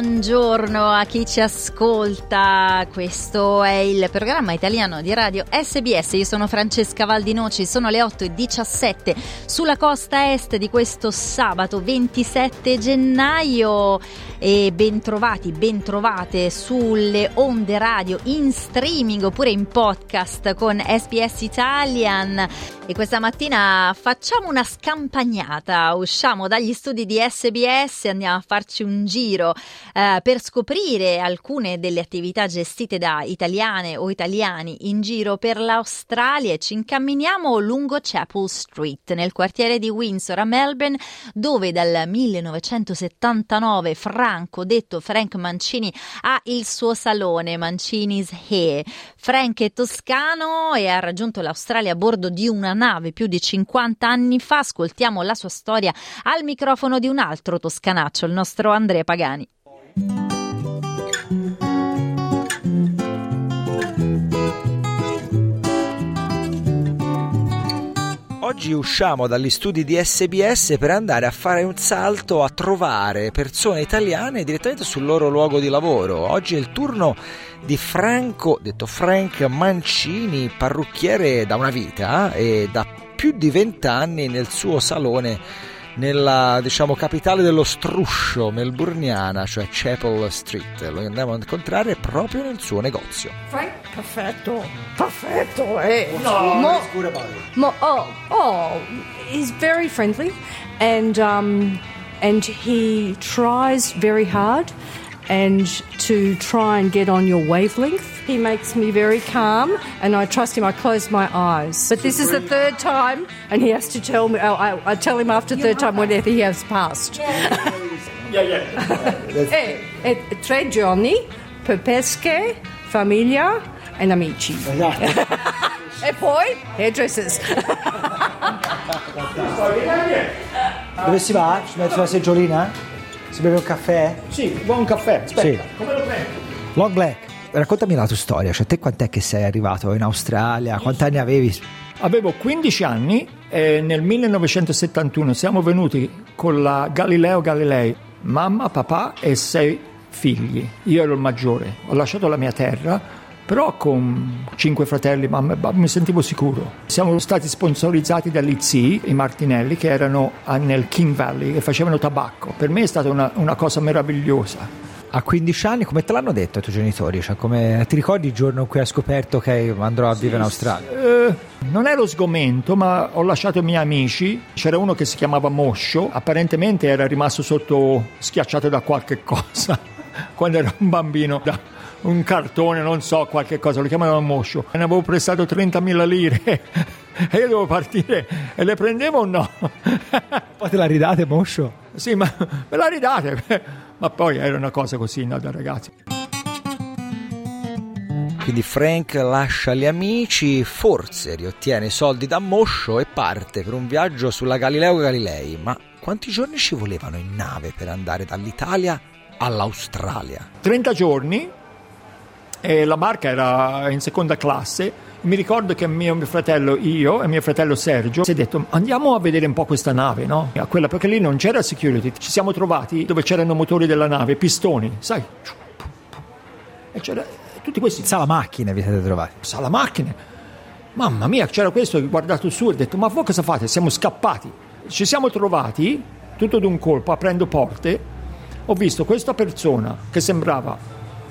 Buongiorno a chi ci ascolta, questo è il programma italiano di radio SBS, io sono Francesca Valdinoci, sono le 8.17 sulla costa est di questo sabato 27 gennaio. E bentrovati, bentrovate sulle onde radio in streaming oppure in podcast con SBS Italian. E questa mattina facciamo una scampagnata, usciamo dagli studi di SBS e andiamo a farci un giro eh, per scoprire alcune delle attività gestite da italiane o italiani in giro per l'Australia ci incamminiamo lungo Chapel Street nel quartiere di Windsor a Melbourne dove dal 1979 Franco, detto Frank Mancini, ha il suo salone Mancini's Hair. Frank è toscano e ha raggiunto l'Australia a bordo di una nave più di 50 anni fa. Ascoltiamo la sua storia al microfono di un altro toscanaccio, il nostro Andrea Pagani. Oggi usciamo dagli studi di SBS per andare a fare un salto a trovare persone italiane direttamente sul loro luogo di lavoro. Oggi è il turno di Franco, detto Frank Mancini, parrucchiere da una vita e da più di vent'anni nel suo salone nella diciamo, capitale dello struscio melburniana, cioè Chapel Street. Lo andiamo a incontrare proprio nel suo negozio. Frank, perfetto, perfetto. Eh. No, Mo- mo- oh, oh, he's very friendly, and um, and he tries very hard, and to try and get on your wavelength. He makes me very calm, and I trust him. I close my eyes. But this is the third time, and he has to tell me. oh, I, I tell him after the third time whenever he has passed. Yeah, yeah. Eh, eh, tre giorni per pesche, famiglia and amici. e poi hairdressers. Dove si va? Si mette sulla seggiolina? Si beve un caffè? Sì, vuoi un caffè? Aspetta, Sì. come lo prendi? Long Black. Raccontami la tua storia, cioè te quant'è che sei arrivato in Australia? Quanti anni avevi? Avevo 15 anni e nel 1971 siamo venuti con la Galileo Galilei, mamma, papà e sei figli. Io ero il maggiore. Ho lasciato la mia terra, però con cinque fratelli, e papà, mi sentivo sicuro. Siamo stati sponsorizzati dagli zii, i Martinelli, che erano a- nel King Valley e facevano tabacco. Per me è stata una, una cosa meravigliosa. A 15 anni, come te l'hanno detto i tuoi genitori? Cioè, come, ti ricordi il giorno in cui hai scoperto che andrò a vivere in Australia? Eh, non ero sgomento, ma ho lasciato i miei amici. C'era uno che si chiamava Moscio, apparentemente era rimasto sotto schiacciato da qualche cosa quando era un bambino. Da un cartone, non so, qualche cosa, lo chiamavano Moscio. Ne avevo prestato 30.000 lire e io dovevo partire e le prendevo o no? Poi te la ridate, Moscio? sì, ma me la ridate. ma poi era una cosa così, no, da ragazzi. Quindi Frank lascia gli amici, forse riottiene i soldi da Moscio e parte per un viaggio sulla Galileo Galilei. Ma quanti giorni ci volevano in nave per andare dall'Italia all'Australia? 30 giorni e la barca era in seconda classe. Mi ricordo che mio, mio fratello, io e mio fratello Sergio, si è detto andiamo a vedere un po' questa nave, no? A quella, perché lì non c'era security. Ci siamo trovati dove c'erano motori della nave, pistoni, sai? E c'era tutti questi Sa la macchina vi siete trovati. sala macchine. Mamma mia, c'era questo che ha guardato su e ha detto: Ma voi cosa fate? Siamo scappati. Ci siamo trovati tutto d'un colpo aprendo porte. Ho visto questa persona che sembrava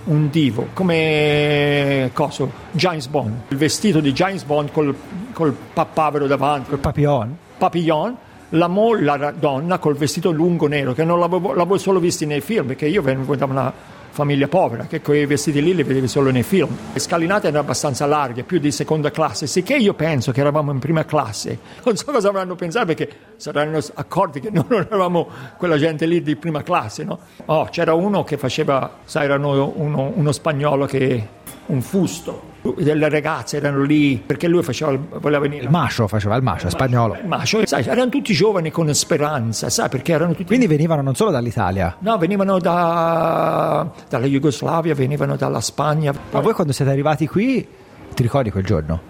un divo, come coso, James Bond, il vestito di James Bond col, col pappavero davanti, Col papillon? papillon, la, mo- la donna col vestito lungo nero, che non l'avevo, l'avevo solo visti nei film, perché io vengo da una famiglia povera, che quei vestiti lì li vedevi solo nei film. Le scalinate erano abbastanza larghe, più di seconda classe, sicché io penso che eravamo in prima classe. Non so cosa avranno pensato, perché saranno accorti che noi non eravamo quella gente lì di prima classe, no? Oh, c'era uno che faceva, sai, era uno, uno- uno spagnolo che un fusto. Delle ragazze erano lì perché lui faceva, voleva venire. Il macio faceva il macio, spagnolo. Il macio, sai, erano tutti giovani con speranza, sai, perché erano tutti. Quindi venivano non solo dall'Italia. No, venivano da, dalla Jugoslavia, venivano dalla Spagna. Ma voi quando siete arrivati qui, ti ricordi quel giorno?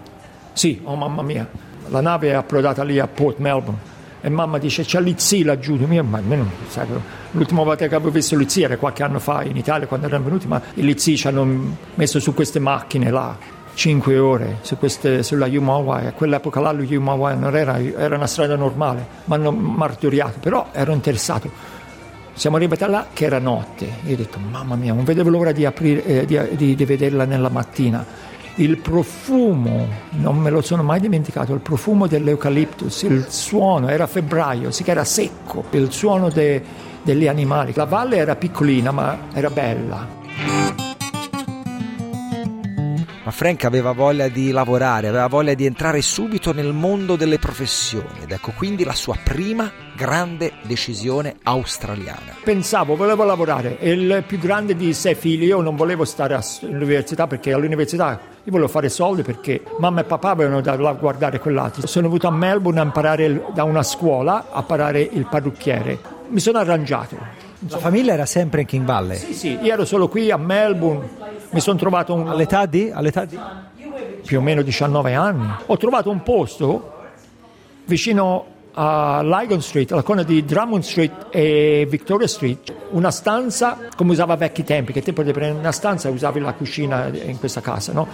Sì, oh mamma mia, la nave è approdata lì a Port Melbourne e mamma dice c'è l'Izzi laggiù, mia, ma almeno, sai, l'ultima volta che avevo visto l'Izzi era qualche anno fa in Italia quando erano venuti, ma l'Izzi ci hanno messo su queste macchine là, 5 ore su queste, sulla Yumawai, a quell'epoca là la Yumawai non era, era una strada normale, mi hanno martoriato, però ero interessato. Siamo arrivati là che era notte, io ho detto mamma mia, non vedevo l'ora di, aprire, eh, di, di, di vederla nella mattina il profumo, non me lo sono mai dimenticato, il profumo dell'eucaliptus, il suono, era febbraio, sì che era secco, il suono de, degli animali. La valle era piccolina ma era bella. Ma Frank aveva voglia di lavorare, aveva voglia di entrare subito nel mondo delle professioni ed ecco quindi la sua prima grande decisione australiana. Pensavo, volevo lavorare, il più grande di sei figli, io non volevo stare all'università perché all'università io volevo fare soldi perché mamma e papà avevano da guardare quell'altro. Sono venuto a Melbourne a imparare da una scuola a imparare il parrucchiere. Mi sono arrangiato. La famiglia era sempre in King Valley? Sì, sì, io ero solo qui a Melbourne. Mi sono trovato un... All'età di? All'età di? Più o meno 19 anni. Ho trovato un posto vicino a Lygon Street, alla corona di Drummond Street e Victoria Street, una stanza come usava a vecchi tempi, che te potevi prendere una stanza e usavi la cucina in questa casa, no?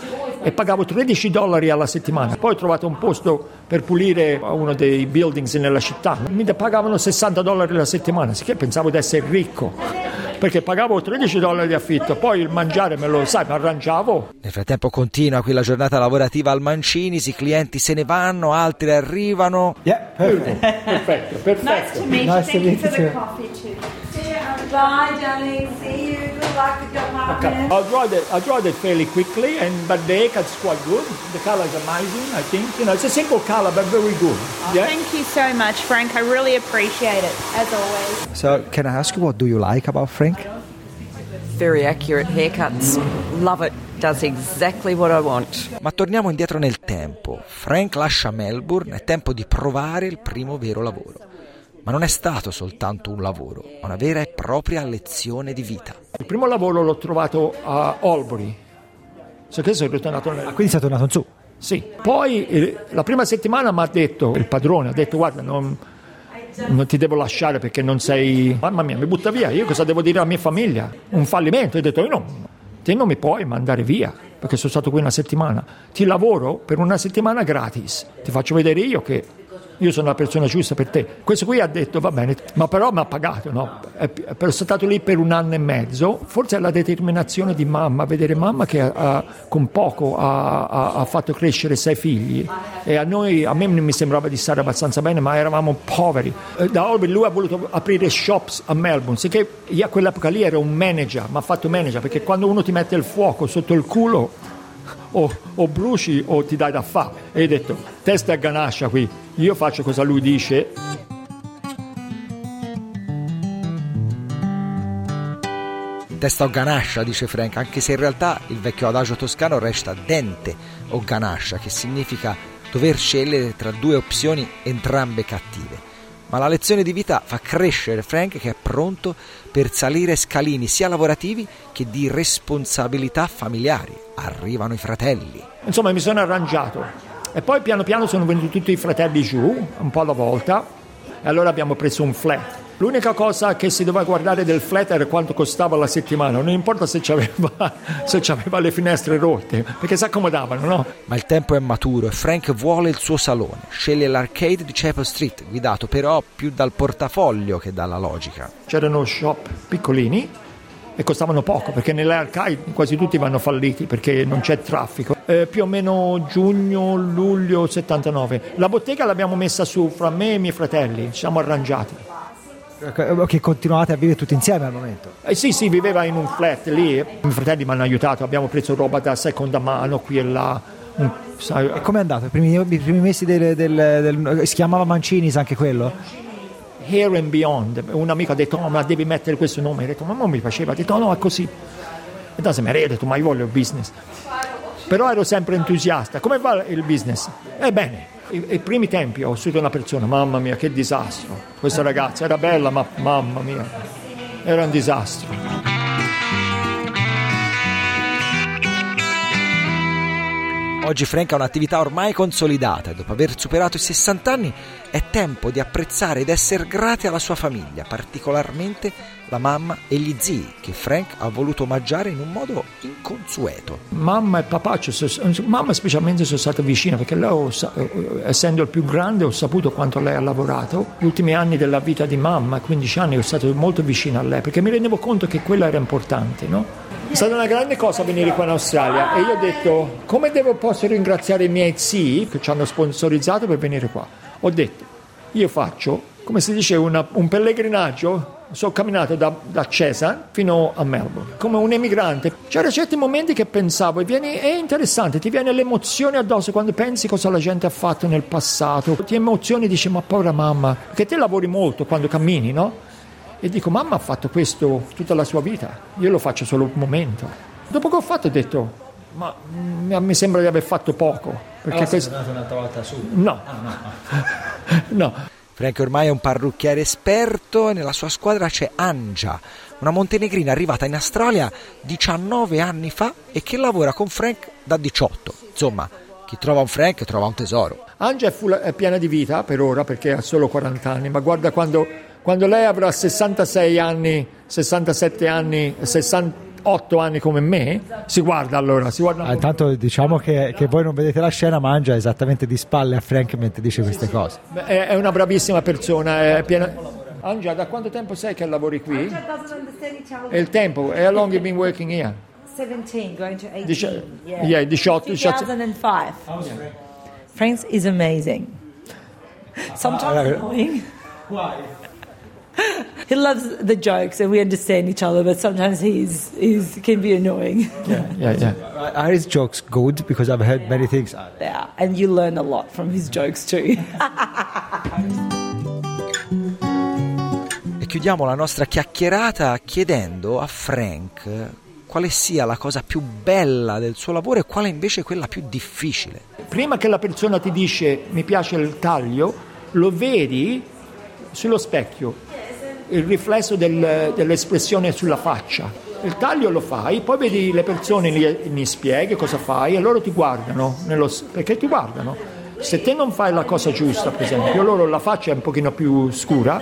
E pagavo 13 dollari alla settimana. Poi ho trovato un posto per pulire uno dei buildings nella città, mi pagavano 60 dollari alla settimana, sicché pensavo di essere ricco perché pagavo 13 dollari di affitto, poi il mangiare me lo sai, mi arrangiavo. Nel frattempo continua qui la giornata lavorativa al Mancini, i clienti se ne vanno, altri arrivano. Yeah, perfetto. perfetto, perfetto. Nice to meet you. Nice to Thank you meet for you coffee too. See you. Bye, darling. See you. Good luck with your Okay. partner. I'll draw it. I'll draw it fairly quickly, and but the haircut's quite good. The color is amazing. I think you know it's a simple color, but very good. Yeah. Thank you so much, Frank. I really appreciate it, as always. So, can I ask you what do you like about Frank? very accurate haircuts. Love it. Does exactly what I want. Ma torniamo indietro nel tempo. Frank lascia Melbourne, è tempo di provare il primo vero lavoro. Ma non è stato soltanto un lavoro, ma una vera e propria lezione di vita. Il primo lavoro l'ho trovato a Albury. So che sono ritornato nel... Ah, quindi sei tornato in su? Sì. Poi eh, la prima settimana mi ha detto il padrone, ha detto guarda non, non ti devo lasciare perché non sei... Mamma mia, mi butta via, io cosa devo dire alla mia famiglia? Un fallimento. Ho detto io no, te non mi puoi mandare via perché sono stato qui una settimana. Ti lavoro per una settimana gratis. Ti faccio vedere io che io sono la persona giusta per te. Questo qui ha detto va bene, ma però mi ha pagato, no? È, è stato lì per un anno e mezzo, forse è la determinazione di mamma, vedere mamma che ha, con poco ha, ha- ha fatto crescere sei figli e a noi, a me mi sembrava di stare abbastanza bene, ma eravamo poveri. Eh, Da Albury lui ha voluto aprire shops a Melbourne, sicché io a quell'epoca lì ero un manager, mi ha fatto manager, perché quando uno ti mette il fuoco sotto il culo o, o bruci o ti dai da fa. E hai detto, testa e ganascia qui, io faccio cosa lui dice. Testa o ganascia, dice Frank, anche se in realtà il vecchio adagio toscano resta dente o ganascia, che significa dover scegliere tra due opzioni entrambe cattive. Ma la lezione di vita fa crescere Frank che è pronto per salire scalini sia lavorativi che di responsabilità familiari. Arrivano i fratelli. Insomma, mi sono arrangiato. E poi piano piano sono venuti tutti i fratelli giù, un po' alla volta, e allora abbiamo preso un flat. L'unica cosa che si doveva guardare del flat era quanto costava la settimana, non importa se c'aveva, se c'aveva le finestre rotte, perché si accomodavano, no? Ma il tempo è maturo e Frank vuole il suo salone. Sceglie l'arcade di Chapel Street, guidato però più dal portafoglio che dalla logica. C'erano shop piccolini e costavano poco perché nelle arcade quasi tutti vanno falliti perché non c'è traffico. Eh, più o meno giugno, luglio 79. La bottega l'abbiamo messa su fra me e i miei fratelli, ci siamo arrangiati. Che continuate a vivere tutti insieme al momento. Eh sì, sì, viveva in un flat lì, i miei fratelli mi hanno aiutato, abbiamo preso roba da seconda mano qui e là. E com'è andato? I primi, i primi mesi del, del- del- si chiamava Mancinis anche quello? Here and Beyond. Un amico ha detto, oh, ma devi mettere questo nome. Ho detto, ma non mi piaceva. Ha detto, no, no, è così. It doesn't matter, io ho detto ma io voglio il business. Però ero sempre entusiasta. Come va il business? Ebbene, i, i primi tempi ho studiato una persona, mamma mia che disastro. Questa ragazza era bella ma mamma mia, era un disastro. Oggi Frank ha un'attività ormai consolidata. E dopo aver superato i 60 anni è tempo di apprezzare ed essere grati alla sua famiglia, particolarmente la mamma e gli zii che Frank ha voluto omaggiare in un modo inconsueto. Mamma e papà, mamma specialmente sono stata vicina perché lei, essendo il più grande, ho saputo quanto lei ha lavorato. Gli ultimi anni della vita di mamma, 15 anni, ho stato molto vicino a lei perché mi rendevo conto che quella era importante, no? È stata una grande cosa venire qua in Australia e io ho detto come devo, posso ringraziare i miei zii che ci hanno sponsorizzato per venire qua. Ho detto io faccio, come si dice, una, un pellegrinaggio sono camminato da, da Cesa fino a Melbourne come un emigrante. C'erano certi momenti che pensavo, e vieni, è interessante, ti viene l'emozione addosso quando pensi cosa la gente ha fatto nel passato, ti emozioni e dici ma povera mamma, perché te lavori molto quando cammini, no? E dico mamma ha fatto questo tutta la sua vita, io lo faccio solo un momento. Dopo che ho fatto ho detto ma mi sembra di aver fatto poco. Perché allora questo... un'altra volta su? No. Ah, no. no. Frank ormai è un parrucchiere esperto e nella sua squadra c'è Anja, una montenegrina arrivata in Australia 19 anni fa e che lavora con Frank da 18. Insomma, chi trova un Frank trova un tesoro. Anja è, full, è piena di vita per ora perché ha solo 40 anni, ma guarda quando, quando lei avrà 66 anni, 67 anni, 60 8 anni come me, si guarda allora. Si guarda ah, intanto diciamo che, che, voi non vedete la scena, mangia esattamente di spalle a Frank mentre dice queste cose. È, è una bravissima persona, è piena... Angia, da quanto tempo sei che lavori qui? È il tempo, how long have you been working here? 17, going to 18. Dici- yeah. 18, 18. 2005. Frank is amazing. Sometimes annoying. Why? he loves the jokes and we understand each other, but sometimes he's, he's can be annoying. Yeah, yeah, yeah. Are his jokes good? Because I've heard many things. Yeah, and you learn a lot from his jokes too. e chiudiamo la nostra chiacchierata chiedendo a Frank quale sia la cosa più bella del suo lavoro e quale invece quella più difficile. Prima che la persona ti dice mi piace il taglio, lo vedi sullo specchio il riflesso del, dell'espressione sulla faccia. Il taglio lo fai, poi vedi le persone, gli spieghi cosa fai e loro ti guardano, nello, perché ti guardano. Se te non fai la cosa giusta, per esempio, loro la faccia è un pochino più scura,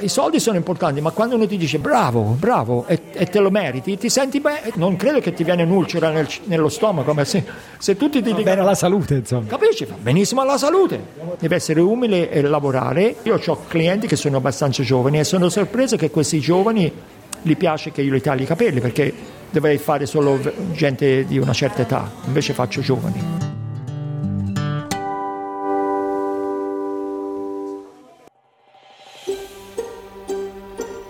i soldi sono importanti, ma quando uno ti dice bravo, bravo e, e te lo meriti, ti senti bene, non credo che ti viene un'ulcera nel, nello stomaco, ma se, se tutti ti dicono... bene alla salute, insomma. Capisci? Va benissimo alla salute. Deve essere umile e lavorare. Io ho clienti che sono abbastanza giovani e sono sorpreso che questi giovani gli piace che io gli tagli i capelli perché dovrei fare solo gente di una certa età, invece faccio giovani.